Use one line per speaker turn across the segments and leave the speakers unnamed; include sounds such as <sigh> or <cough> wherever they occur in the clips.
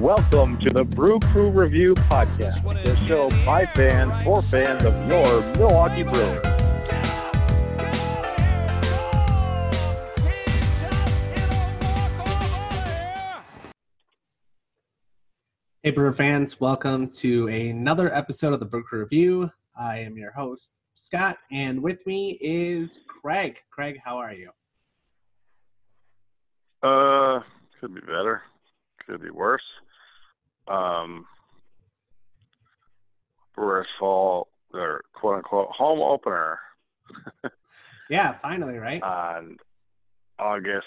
Welcome to the Brew Crew Review Podcast, the show by fans for fans of your Milwaukee Brewers.
Hey, Brewer fans, welcome to another episode of the Brew Crew Review. I am your host, Scott, and with me is Craig. Craig, how are you?
Uh, could be better. Could be worse. Um, Brewers fall their quote unquote home opener <laughs>
Yeah, finally, right?
on August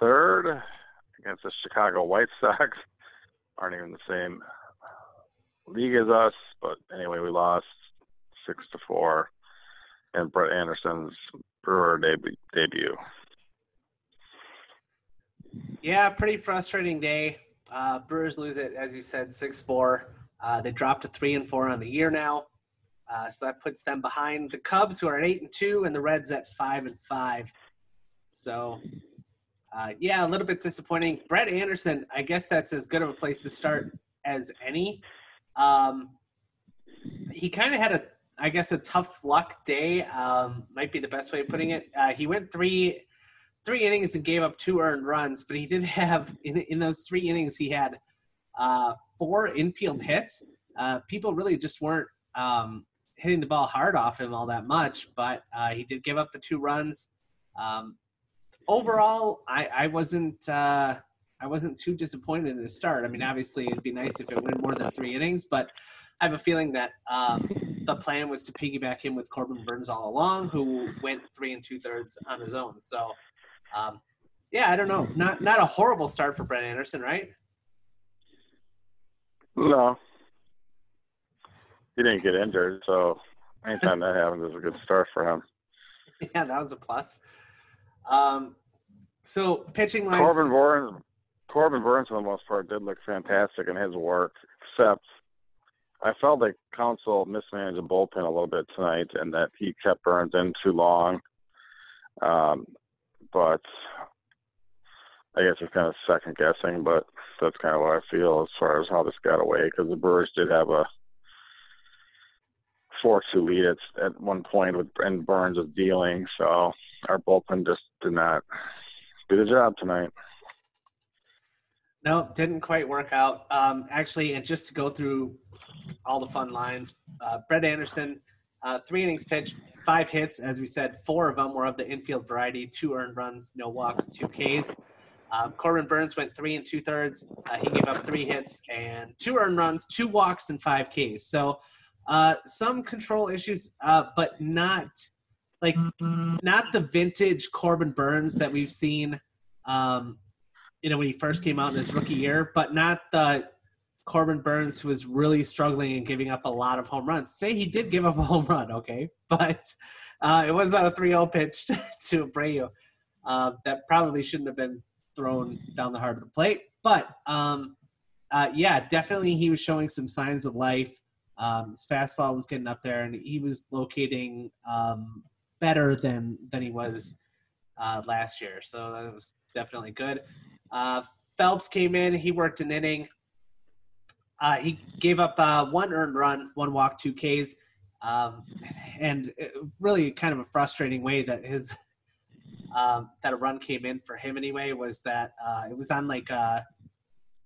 third against the Chicago White Sox. <laughs> Aren't even the same league as us, but anyway, we lost six to four in Brett Anderson's Brewer debut. debut.
Yeah, pretty frustrating day. Uh, Brewers lose it, as you said, 6 4. Uh, they dropped to 3 and 4 on the year now. Uh, so that puts them behind the Cubs, who are at 8 and 2, and the Reds at 5 and 5. So, uh, yeah, a little bit disappointing. Brett Anderson, I guess that's as good of a place to start as any. Um, he kind of had a, I guess, a tough luck day. Um, might be the best way of putting it. Uh, he went three three innings and gave up two earned runs, but he did have in, in those three innings he had uh, four infield hits. Uh, people really just weren't um, hitting the ball hard off him all that much, but uh, he did give up the two runs. Um, overall, I, I wasn't uh, I wasn't too disappointed in the start. I mean, obviously it'd be nice if it went more than three innings, but I have a feeling that um, the plan was to piggyback him with Corbin Burnes all along, who went three and two thirds on his own. So um, yeah, I don't know. Not not a horrible start for Brett Anderson, right?
No. He didn't get injured, so anytime that happens is a good start for him. <laughs>
Yeah, that was a plus. Um, so pitching lines.
Corbin Burnes, Corbin Burnes, for the most part, did look fantastic in his work, except I felt like Counsell mismanaged the bullpen a little bit tonight, and that he kept Burnes in too long. Um, but I guess it's kind of second guessing, but that's kind of what I feel as far as how this got away because the Brewers did have a four-two lead at, at one point with and Burnes was dealing, so our bullpen just did not do the job tonight.
No, didn't quite work out. Um, actually, and just to go through all the fun lines, uh, Brett Anderson, uh, three innings pitched, five hits. As we said, four of them were of the infield variety, two earned runs, no walks, two Ks. Um, Corbin Burnes went three and two thirds. Uh, he gave up three hits and two earned runs, two walks, and five Ks. So uh, some control issues, uh, but not like not the vintage Corbin Burnes that we've seen. Um, you know when he first came out in his rookie year, but not the Corbin Burnes was really struggling and giving up a lot of home runs. Today he did give up a home run, okay, <laughs> but uh, it was on a 3-0 pitch <laughs> to Abreu. Uh, that probably shouldn't have been thrown down the heart of the plate. But um, uh, yeah, definitely he was showing some signs of life. Um, his fastball was getting up there, and he was locating um, better than than he was uh, last year. So that was definitely good. Uh, Phelps came in. He worked an inning. Uh, he gave up uh, one earned run, one walk, two Ks, um, and really kind of a frustrating way that his um, that a run came in for him anyway was that uh, it was on like a,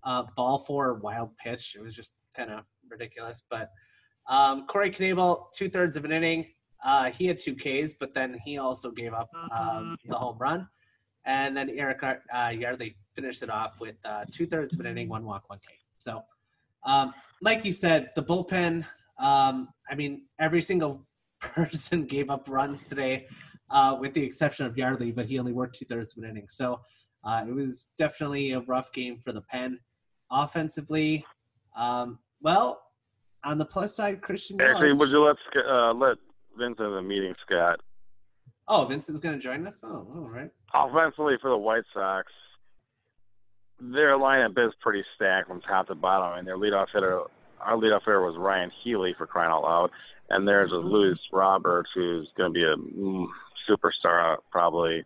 a ball four wild pitch. It was just kind of ridiculous. But um, Corey Knebel, two thirds of an inning, uh, he had two Ks, but then he also gave up um, the home run. And then Eric uh, Yardley finished it off with uh, two thirds of an inning, one walk, one K. So, um, like you said, the bullpen. Um, I mean, every single <laughs> person gave up runs today, uh, with the exception of Yardley, but he only worked two thirds of an inning. So uh, it was definitely a rough game for the pen. Offensively, um, well, on the plus side, Christian.
Actually,
Yelich-
would you let uh, let Vince in the meeting, Scott?
Oh, Vincent's going to join us. Oh, all right.
Offensively for the White Sox, their lineup is pretty stacked from top to bottom. I mean, their leadoff hitter, our leadoff hitter was Ryan Healy for crying out loud, and there's a Luis Roberts who's going to be a mm, superstar, uh, probably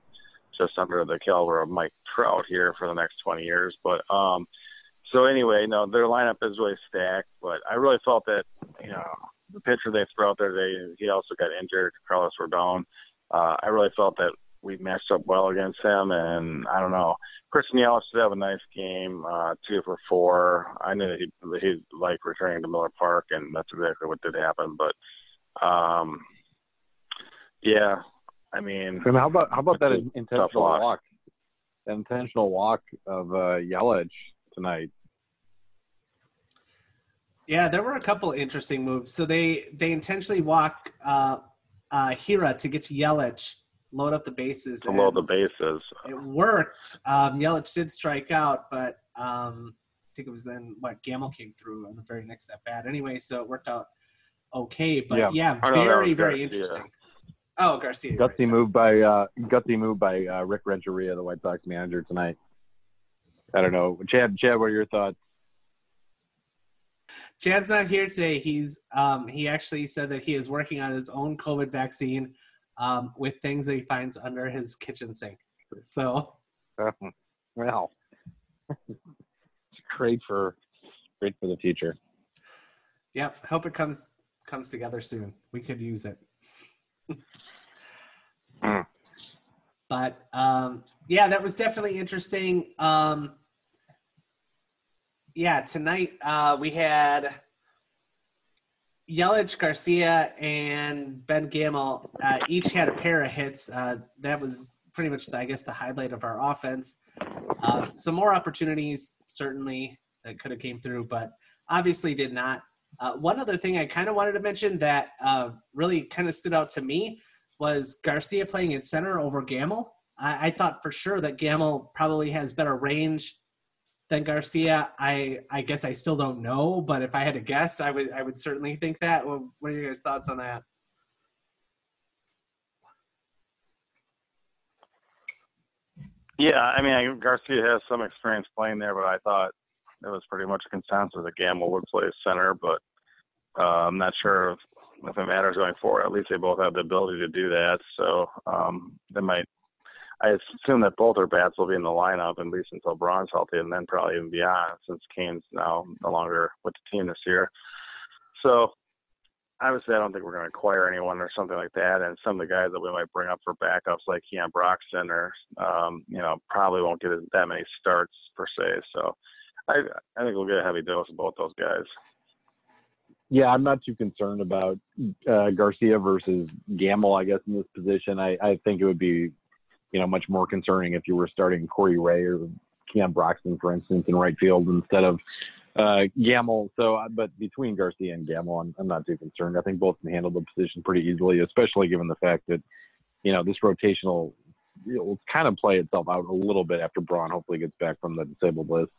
just under the caliber of Mike Trout here for the next 20 years. But um, so anyway, no, their lineup is really stacked, but I really felt that you know the pitcher they threw out there, they he also got injured, Carlos Rodon. Uh, I really felt that we matched up well against him, and I don't know. Christian Yelich did have a nice game, uh, two for four. I knew that he he liked returning to Miller Park, and that's exactly what did happen. But um, yeah, I mean,
and how about how about that intentional
tough loss.
walk? That intentional walk of uh, Yelich tonight.
Yeah, there were a couple interesting moves. So they they intentionally walk uh, uh, Hiura to get to Yelich, load up the bases.
to load the bases.
It worked. Um, Yelich did strike out, but um, I think it was then what Gamel came through on the very next at bat. Anyway, so it worked out okay. But
Yeah.
yeah,
Oh,
very very
Garcia.
interesting. Oh, Garcia. you're right,
move by uh, gutsy move by uh, Rick Renteria, the White Sox manager tonight. I don't know, Chad. Chad, what are your thoughts?
Chad's not here today. He's um, he actually said that he is working on his own COVID vaccine um, with things that he finds under his kitchen sink. So <laughs>
well, <laughs> great for great for the future.
Yep. Hope it comes comes together soon. We could use it. <laughs>
Mm.
But um, yeah, that was definitely interesting. Um, yeah, tonight uh, we had Yelich, Garcia, and Ben Gamel uh, each had a pair of hits. Uh, that was pretty much, the, I guess, the highlight of our offense. Uh, some more opportunities certainly that could have came through, but obviously did not. Uh, one other thing I kind of wanted to mention that uh, really kind of stood out to me was Garcia playing in center over Gamel. I, I thought for sure that Gamel probably has better range than Garcia. I I guess I still don't know, but if I had to guess, I would I would certainly think that. Well, what are your guys' thoughts on that?
Yeah, I mean, I, Garcia has some experience playing there, but I thought it was pretty much a consensus that Gamel would play center, but uh, I'm not sure if, if it matters going forward. At least they both have the ability to do that, so um, they might. I assume that both their bats will be in the lineup at least until Braun's healthy, and then probably even beyond, since Cain's now no longer with the team this year. So obviously, I don't think we're going to acquire anyone or something like that. And some of the guys that we might bring up for backups, like Keon Broxton, or um, you know, probably won't get that many starts per se. So I I think we'll get a heavy dose of both those guys.
Yeah, I'm not too concerned about uh, Garcia versus Gamel. I guess in this position, I, I think it would be, you know, much more concerning if you were starting Corey Ray or Keon Broxton, for instance, in right field instead of uh, Gamel. So, uh, but between Garcia and Gamel, I'm, I'm not too concerned. I think both can handle the position pretty easily, especially given the fact that, you know, this rotational will kind of play itself out a little bit after Braun hopefully gets back from the disabled list.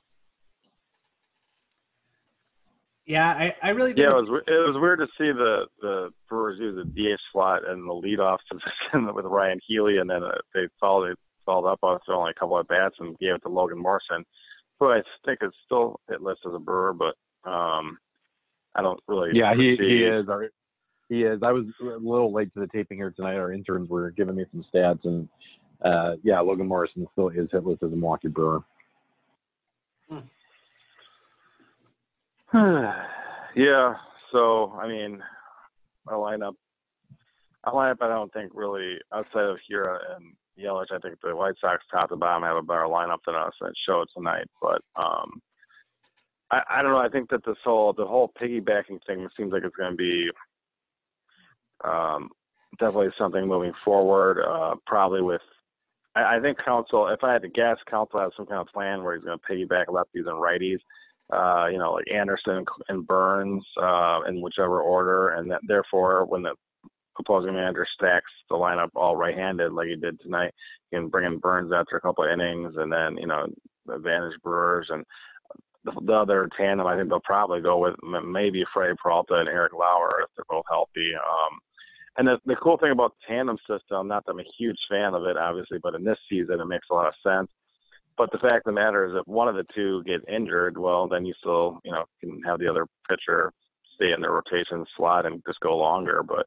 Yeah, I, I really
Yeah,
did.
it was it was weird to see the the Brewers use the DH slot and the leadoff <laughs> position with Ryan Healy, and then uh, they followed they followed up on only a couple of bats and gave it to Logan Morrison, who I think is still hit list as a Brewer, but um, I don't really.
Yeah, he, he is. Our, he is. I was a little late to the taping here tonight. Our interns were giving me some stats, and uh, yeah, Logan Morrison still is hitless as a Milwaukee Brewer. <sighs>
yeah. So I mean, our lineup, our lineup, I don't think really outside of Hiura and Yelich, I think the White Sox top to bottom have a better lineup than us, and it showed tonight. But um, I, I don't know. I think that this whole the whole piggybacking thing seems like it's going to be um, definitely something moving forward. Uh, probably with I, I think Counsell. If I had to guess, Counsell has some kind of plan where he's going to piggyback lefties and righties uh, you know, like Anderson and Burnes uh, in whichever order, and that therefore when the opposing manager stacks the lineup all right-handed like he did tonight, he can bring in Burnes after a couple of innings, and then you know advantage Brewers and the, the other tandem. I think they'll probably go with maybe Freddie Peralta and Eric Lauer if they're both healthy. Um, and the, the cool thing about the tandem system, not that I'm a huge fan of it, obviously, but in this season it makes a lot of sense. But the fact of the matter is, if one of the two get injured, well, then you still, you know, can have the other pitcher stay in the rotation slot and just go longer. But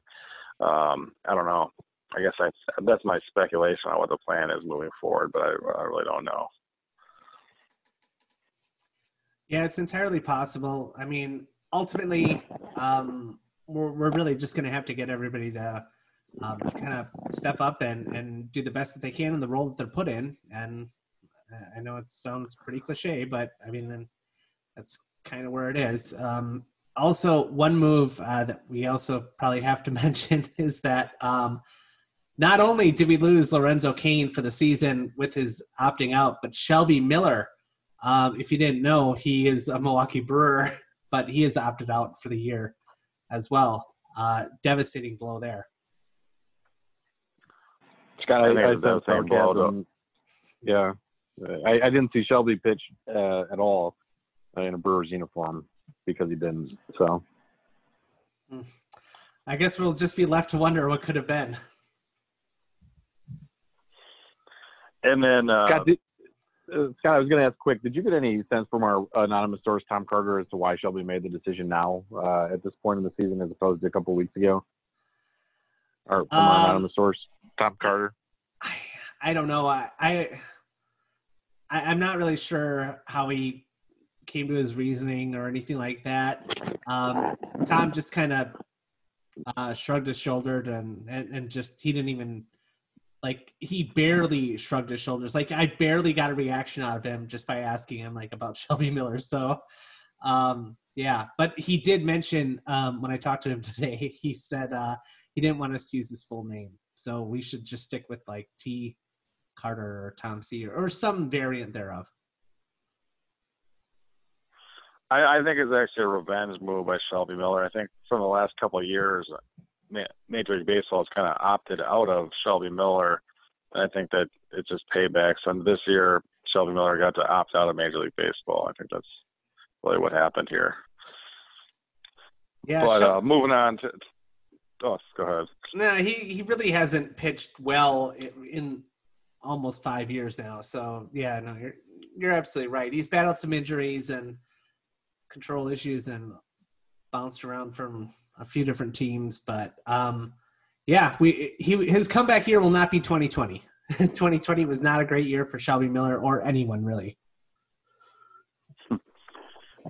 um, I don't know. I guess I, that's my speculation on what the plan is moving forward, but I, I really don't know.
Yeah, it's entirely possible. I mean, ultimately, um, we're, we're really just going to have to get everybody to, um, to kind of step up and, and do the best that they can in the role that they're put in. And I know it sounds pretty cliche, but I mean, then that's kind of where it is. Um, also, one move uh, that we also probably have to <laughs> mention is that um, not only did we lose Lorenzo Cain for the season with his opting out, but Shelby Miller, um, if you didn't know, he is a Milwaukee Brewer, <laughs> but he has opted out for the year as well. Uh, devastating blow there.
Scott, I, I, I sarcasm. Yeah, I, I, didn't see Shelby pitch uh, at all in a Brewers uniform because he didn't. So,
hmm. I guess we'll just be left to wonder what could have been.
And then, uh,
Scott, did, uh, Scott, I was going to ask quick. Did you get any sense from our anonymous source, Tom Carter, as to why Shelby made the decision now uh, at this point in the season as opposed to a couple weeks ago? Or from um, our anonymous source, Tom Carter.
I, I don't know. I, I I'm not really sure how he came to his reasoning or anything like that. Um, Tom just kind of uh, shrugged his shoulders and, and, and just he didn't even like he barely shrugged his shoulders. Like I barely got a reaction out of him just by asking him like about <laughs> Shelby Miller. So um, yeah, but he did mention um, when I talked to him <laughs> today, he said uh, he didn't want us to use his full name, so we should just stick with like T Carter or Tom C or, or some variant thereof.
I, I think it's actually a revenge move by Shelby Miller. I think from the last couple of years, Major League Baseball has kind of opted out of Shelby Miller. And I think that it's just payback. So this year, Shelby Miller got to opt out of Major League Baseball. I think that's really what happened here.
Yeah.
But uh, moving on to, oh, go ahead.
No, he he really hasn't pitched well in almost five years now. So yeah, no, you're you're absolutely right. He's battled some injuries and control issues and bounced around from a few different teams, but um, yeah, we he his comeback year will not be 2020. 2020 <laughs> was not a great year for Shelby Miller or anyone really.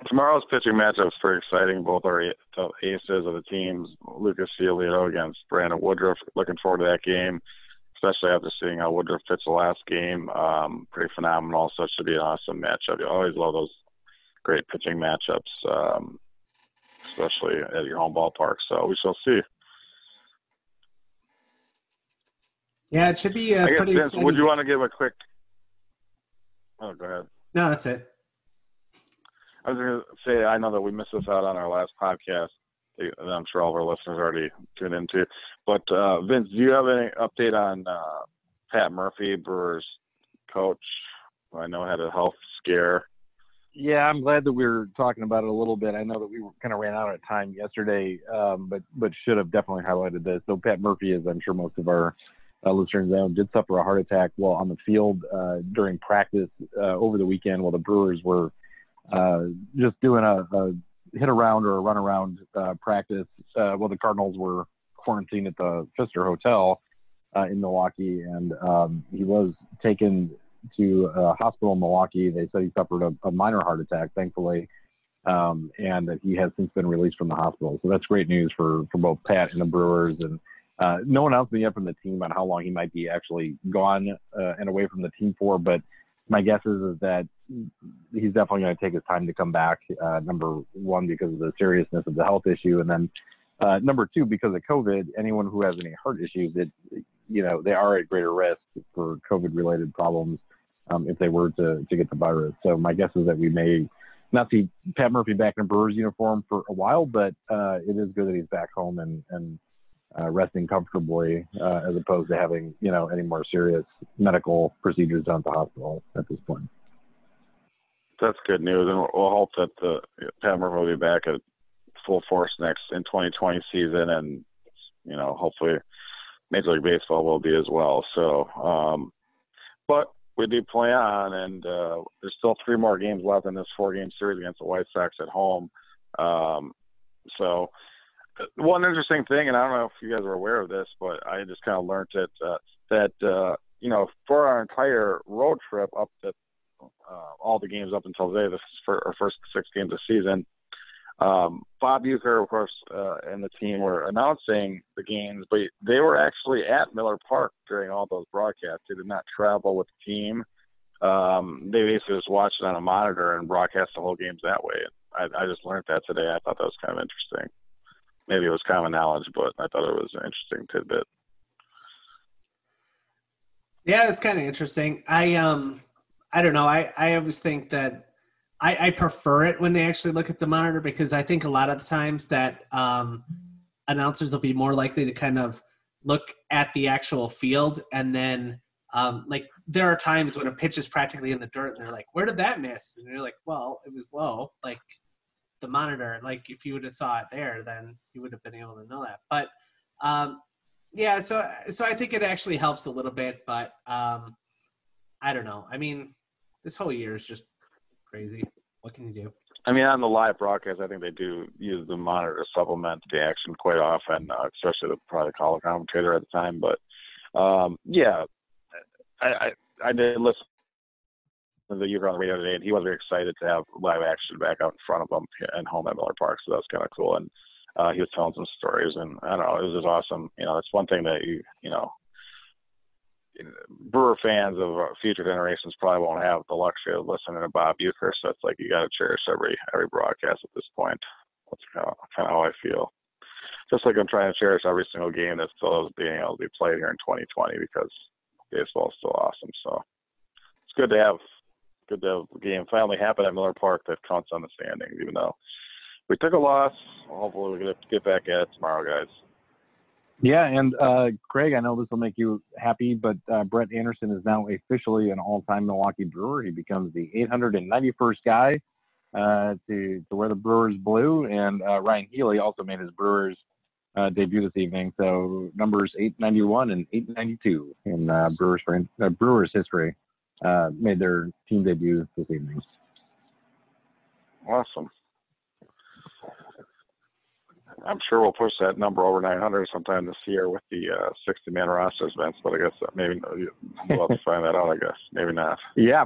Tomorrow's pitching matchup is pretty exciting. Both are aces of the teams. Lucas Giolito against Brandon Woodruff. Looking forward to that game, especially after seeing how Woodruff pitched the last game. Um, pretty phenomenal. So it should be an awesome matchup. You always love those great pitching matchups. Um, especially at your home ballpark. So we shall see.
Yeah, it should be uh, pretty
Vince, Would you want to give a quick? Oh, go ahead.
No, that's it.
I was going to say I know that we missed this out on our last podcast. I'm sure all of our listeners already tuned into. But uh, Vince, do you have any update on uh, Pat Murphy, Brewers coach? I know had a health scare.
Yeah, I'm glad that we are talking about it a little bit. I know that we kind of ran out of time yesterday, um, but but should have definitely highlighted this. So Pat Murphy, as I'm sure most of our uh, listeners know, did suffer a heart attack while on the field uh, during practice uh, over the weekend while the Brewers were uh, just doing a, a, hit around or a run around uh, practice uh, while the Cardinals were quarantined at the Pfister Hotel uh, in Milwaukee, and um, he was taken to a hospital in Milwaukee. They said he suffered a, a minor heart attack, thankfully, um, and that he has since been released from the hospital. So that's great news for, for both Pat and the Brewers. And uh, no one else yet from the team on how long he might be actually gone uh, and away from the team for. But my guess is, is that he's definitely going to take his time to come back. Uh, number one, because of the seriousness of the health issue, and then uh, number two, because of COVID, anyone who has any heart issues, it you know they are at greater risk for COVID-related problems um, if they were to, to get the virus. So my guess is that we may not see Pat Murphy back in a Brewers uniform for a while, but uh, it is good that he's back home and, and uh, resting comfortably uh, as opposed to having, you know, any more serious medical procedures done at the hospital at this point.
That's good news, and we'll hope that the Murphy will be back at full force next in 2020 season, and you know, hopefully Major League Baseball will be as well. So, um, but we do play on, and uh, there's still three more games left in this four-game series against the White Sox at home. Um, so, one interesting thing, and I don't know if you guys are aware of this, but I just kind of learned it uh, that uh, you know for our entire road trip up to uh, all the games up until today, this is for our first six games of season. Um, Bob Uecker, of course, uh, and the team were announcing the games, but they were actually at Miller Park during all those broadcasts. They did not travel with the team. Um, they basically just watched it on a monitor and broadcast the whole games that way. I, I just learned that today. I thought that was kind of interesting. Maybe it was common knowledge, but I thought it was an interesting tidbit.
Yeah, it's kind of interesting. I um, I don't know. I I always think that I, I prefer it when they actually look at the monitor because I think a lot of the times that um, announcers will be more likely to kind of look at the actual field and then um, like there are times when a pitch is practically in the dirt and they're like, where did that miss? And you're like, well, it was low. Like the monitor, like if you would have saw it there, then you would have been able to know that. But um, yeah, so so I think it actually helps a little bit, but um, I don't know. I mean, this whole year is just crazy. What can you do?
I mean, on the live broadcast, I think they do use the monitor to supplement the action quite often, uh, especially the probably color commentator at the time. But um, yeah, I, I I did listen the Uecker on the radio today, and he was very excited to have live action back out in front of him and home at Miller Park. So that's kind of cool. And uh, he was telling some stories, and I don't know, it was just awesome. You know, it's one thing that you you know Brewer fans of future generations probably won't have the luxury of listening to Bob Uecker, so it's like you got to cherish every every broadcast at this point. That's kind of, how I feel. Just like I'm trying to cherish every single game that still being able to be played here in 2020 because baseball is still awesome. So it's good to have good to have a game finally happen at Miller Park that counts on the standings, even though we took a loss. Hopefully, we're gonna get back at it tomorrow, guys.
Yeah, and uh, Craig, I know this will make you happy, but uh, Brett Anderson is now officially an all-time Milwaukee Brewer. He becomes the 891st guy uh, to to wear the Brewers blue, and uh, Ryan Healy also made his Brewers uh, debut this evening. So numbers 891 and 892 in uh, Brewers Brewers history made their team debut this evening.
Awesome. I'm sure we'll push that number over 900 sometime this year with the uh, 60 man rosters events, but I guess maybe we'll have to find that out. I guess maybe not. <laughs>
Yeah,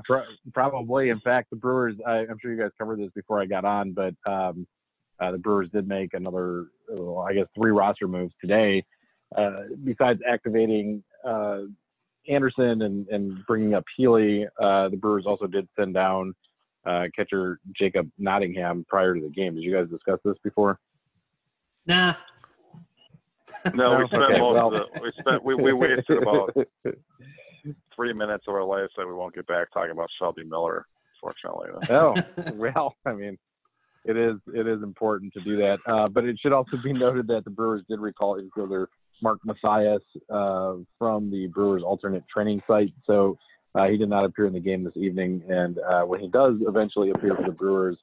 probably. In fact, the Brewers. I, am sure you guys covered this before I got on, but um, uh, the Brewers did make another, well, I guess, three roster moves today. Uh, besides activating uh, Anderson and, and bringing up Healy, uh, the Brewers also did send down uh, catcher Jacob Nottingham prior to the game. Did you guys discuss this before?
Nah.
No, we spent okay, most well. of the, we spent we, we wasted about <laughs> three minutes of our lives that we won't get back talking about Shelby Miller, fortunately. <laughs>
oh well, I mean, it is it is important to do that, uh, but it should also be noted that the Brewers did recall infielder Mark Mathias uh, from the Brewers alternate training site, so uh, he did not appear in the game this evening. And uh, when he does eventually appear for the Brewers,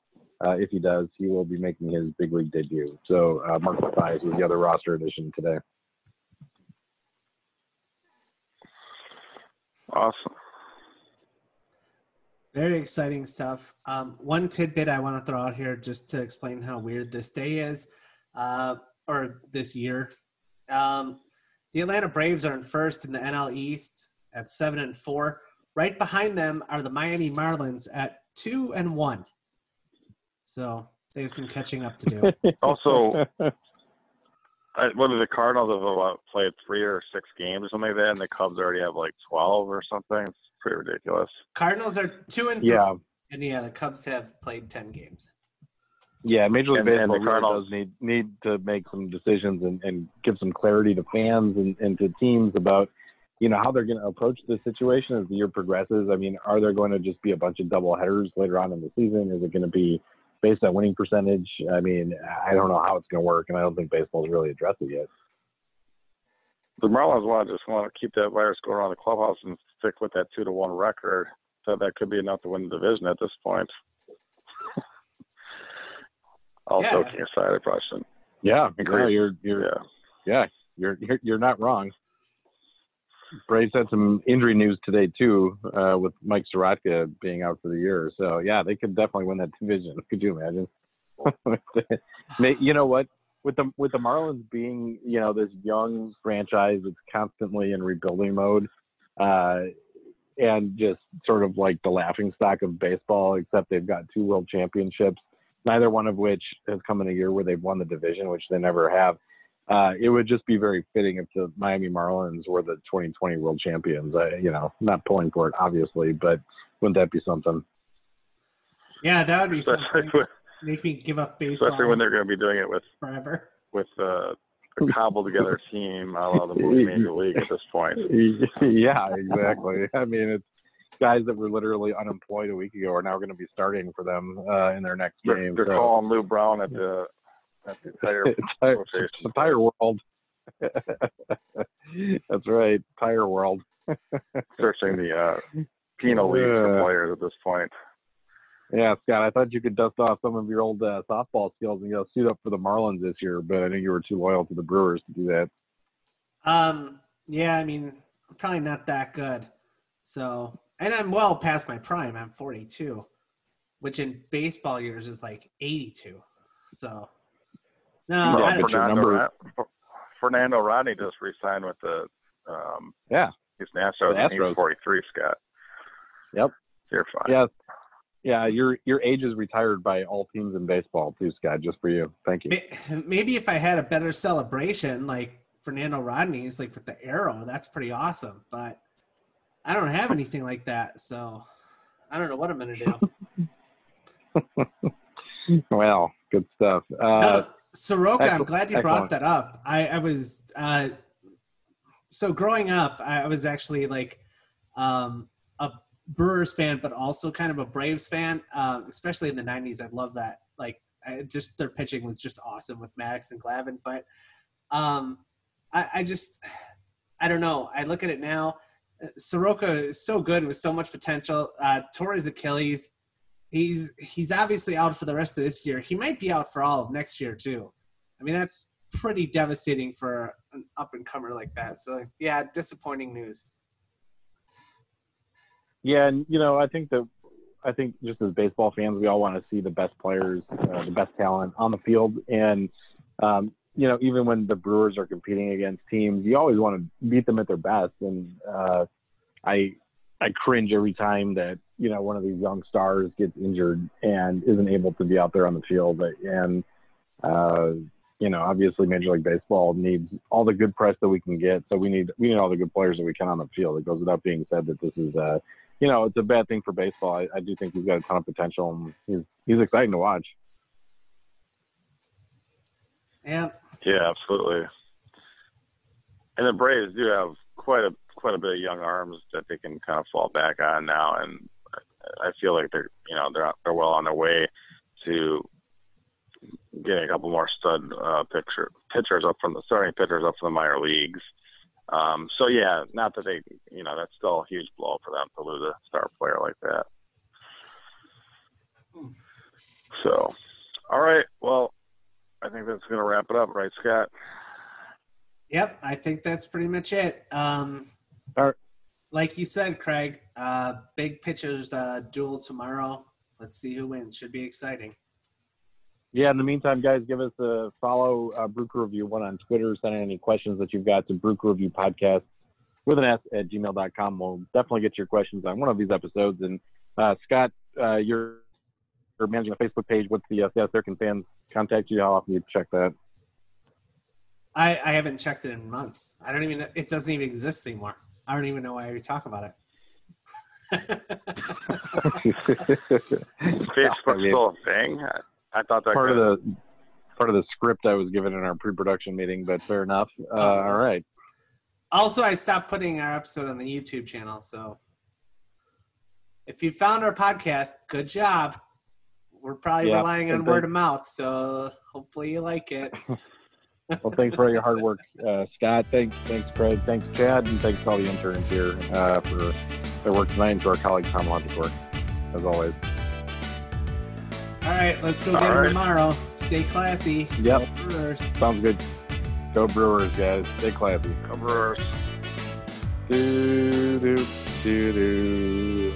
uh, if he does, he will be making his big league debut. So uh, Mark Mathias was the other roster addition today.
Awesome.
Very exciting stuff. Um, one tidbit I want to throw out here just to explain how weird this day is, uh, or this year. Um, the Atlanta Braves are in first in the NL East at seven and four. Right behind them are the Miami Marlins at two and one. So they have some catching up to do. <laughs>
also, <laughs> I, what are the Cardinals have about played three or six games or something like that, and the Cubs already have like twelve or something. It's pretty ridiculous.
Cardinals are two and three, yeah, and yeah, the Cubs have played ten games.
Yeah, Major League and, Baseball and really does need need to make some decisions and, and give some clarity to fans and, and to teams about you know how they're going to approach this situation as the year progresses. I mean, are there going to just be a bunch of double headers later on in the season? Is it going to be based on winning percentage. I mean, I don't know how it's going to work, and I don't think baseball's really addressed it yet.
The Marlins want to just want to keep that virus going around the clubhouse and stick with that two to one record. So that could be enough to win the division at this point. Also, yeah. I probably shouldn't.
Yeah, agree. No, you're you're yeah. yeah, you're you're you're not wrong. Braves had some injury news today too, uh, with Mike Soroka being out for the year. So yeah, they could definitely win that division. <laughs> Could you imagine? <laughs> you know what? With the with the Marlins being you know this young franchise that's constantly in rebuilding mode, uh, and just sort of like the laughing stock of baseball, except they've got two world championships, neither one of which has come in a year where they've won the division, which they never have. Uh, it would just be very fitting if the Miami Marlins were the 2020 world champions. I, you know, not pulling for it, obviously, but wouldn't that be something?
Yeah, that would be
especially,
something. <laughs>
with,
Make me give up baseball
especially when they're going to be doing it with
forever.
with uh, a cobbled together team, a la the Major League at this point. <laughs>
yeah, exactly. I mean, it's guys that were literally unemployed a week ago are now going to be starting for them uh, in their next
They're,
game.
they're
so-
calling Lou Brown at the at the tire <laughs>
Tire,
rotation.
the tire world. <laughs> That's right, tire world. <laughs>
searching the uh, penal league for players at this point.
Yeah, Scott, I thought you could dust off some of your old uh, softball skills and go suit up for the Marlins this year, but I knew you were too loyal to the Brewers to do that.
Um, yeah, I mean, I'm probably not that good. So, and I'm well past my prime. I'm 42, which in baseball years is like 82. So, no,
Yeah,
Well,
I don't,
your
Fernando, Fernando Rodney just re-signed with the um,
Yeah,
he's an Astros,
The
he's
Astros.
43, Scott.
Yep.
You're fine.
yeah, yeah. Your your age is retired by all teams in baseball too, Scott. Just for you. Thank you.
maybe if I had a better celebration like Fernando Rodney's, like with the arrow, that's pretty awesome. But I don't have anything like that. So, I don't know what I'm to do. <laughs>
Well, good stuff. Uh,
No, Soroka, I'm glad you
excellent.
brought that up. I, I was uh, so growing up, I I was actually like um, a Brewers fan, but also kind of a Braves fan, um, especially in the '90s. I love that. Like, I, just their pitching was just awesome with Maddux and Glavine. But um, I, I just, I don't know. I look at it now. Soroka is so good with so much potential. Uh, tore his Achilles he's he's obviously out for the rest of this year. He might be out for all of next year too. I mean, that's pretty devastating for an up and comer like that. So yeah, disappointing news.
Yeah, and you know, I think that I think just as baseball fans, we all want to see the best players, uh, the best talent on the field, and um, you know, even when the Brewers are competing against teams, you always want to beat them at their best. And uh, I I cringe every time that you know one of these young stars gets injured and isn't able to be out there on the field. And uh, you know, obviously, Major League Baseball needs all the good press that we can get. So we need we need all the good players that we can on the field. It goes without being said that this is uh, you know, it's a bad thing for baseball. I, I do think he's got a ton of potential, and he's he's exciting to watch.
Yeah,
Yeah, absolutely. And the Braves do have quite a quite a bit of young arms that they can kind of fall back on now, and I feel like they're you know they're they're well on their way to getting a couple more stud uh, picture pitchers up from the starting pitchers up from the minor leagues. Um, so yeah, not that they you know that's still a huge blow for them to lose a star player like that. So, all right, well, I think that's going to wrap it up, right, Scott?
yep. I think that's pretty much it. Um,
All right.
like you said, Craig, uh, big pitchers uh, duel tomorrow. Let's see who wins. Should be exciting.
Yeah. In the meantime, guys, give us a follow. Uh, Brew Crew Review One on Twitter. Send in any questions that you've got to Brew Crew Review Podcast with an S at gmail.com. We'll definitely get your questions on one of these episodes. And uh, Scott, uh, you're, you're managing a Facebook page. What's the uh, South American fans contact you? How often you check that?
I, I haven't checked it in months. I don't even. It doesn't even exist anymore. I don't even know why we talk about it. <laughs>
Facebook's
I mean,
still a thing. I, I thought that
part of the part of the script I was given in our pre-production meeting, but fair enough. Uh,
Oh,
all right.
Also, I stopped putting our episode on the YouTube channel. So if you found our podcast, good job. We're probably
Yeah,
relying on word of mouth. So hopefully you like it. <laughs>
Well, thanks for all your hard work, <laughs> uh, Scott. Thanks, thanks, Craig. Thanks, Chad, and thanks to all the interns here uh, for their work tonight, and to our colleague Tom Logic as always.
All right, let's go
All
get 'em
right.
tomorrow. Stay classy.
Yep,
Brewers.
sounds good. Go Brewers, guys. Stay classy.
Go Brewers.
Do do do do.